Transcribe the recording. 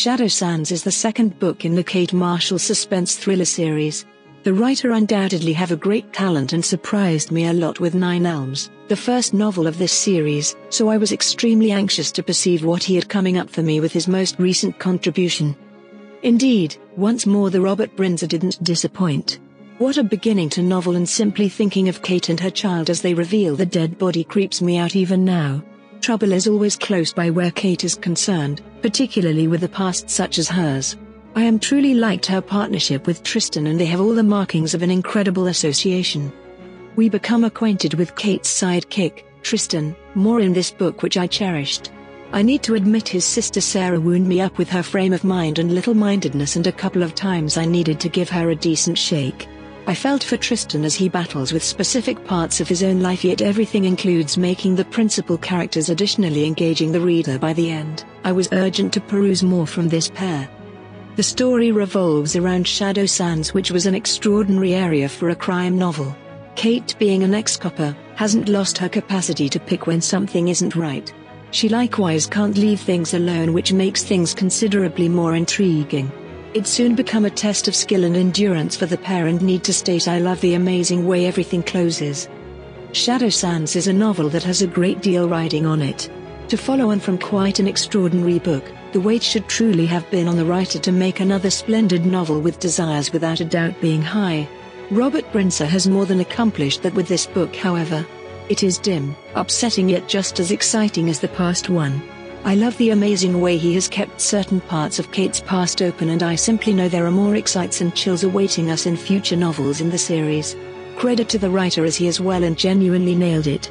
Shadow Sands is the second book in the Kate Marshall suspense thriller series. The writer undoubtedly have a great talent and surprised me a lot with Nine Elms, the first novel of this series, so I was extremely anxious to perceive what he had coming up for me with his most recent contribution. Indeed, once more the Robert Bryndza didn't disappoint. What a beginning to novel and simply thinking of Kate and her child as they reveal the dead body creeps me out even now. Trouble is always close by where Kate is concerned, particularly with a past such as hers. I am truly liked her partnership with Tristan and they have all the markings of an incredible association. We become acquainted with Kate's sidekick, Tristan, more in this book which I cherished. I need to admit his sister Sarah wound me up with her frame of mind and little-mindedness and a couple of times I needed to give her a decent shake. I felt for Tristan as he battles with specific parts of his own life yet everything includes making the principal characters additionally engaging the reader by the end. I was urgent to peruse more from this pair. The story revolves around Shadow Sands which was an extraordinary area for a crime novel. Kate being an ex-copper, hasn't lost her capacity to pick when something isn't right. She likewise can't leave things alone which makes things considerably more intriguing. It soon become a test of skill and endurance for the pair and need to state I love the amazing way everything closes. Shadow Sands is a novel that has a great deal riding on it. To follow on from quite an extraordinary book, the weight should truly have been on the writer to make another splendid novel with desires without a doubt being high. Robert Bryndza has more than accomplished that with this book however. It is dim, upsetting yet just as exciting as the past one. I love the amazing way he has kept certain parts of Kate's past open and I simply know there are more excites and chills awaiting us in future novels in the series. Credit to the writer as he has well and genuinely nailed it.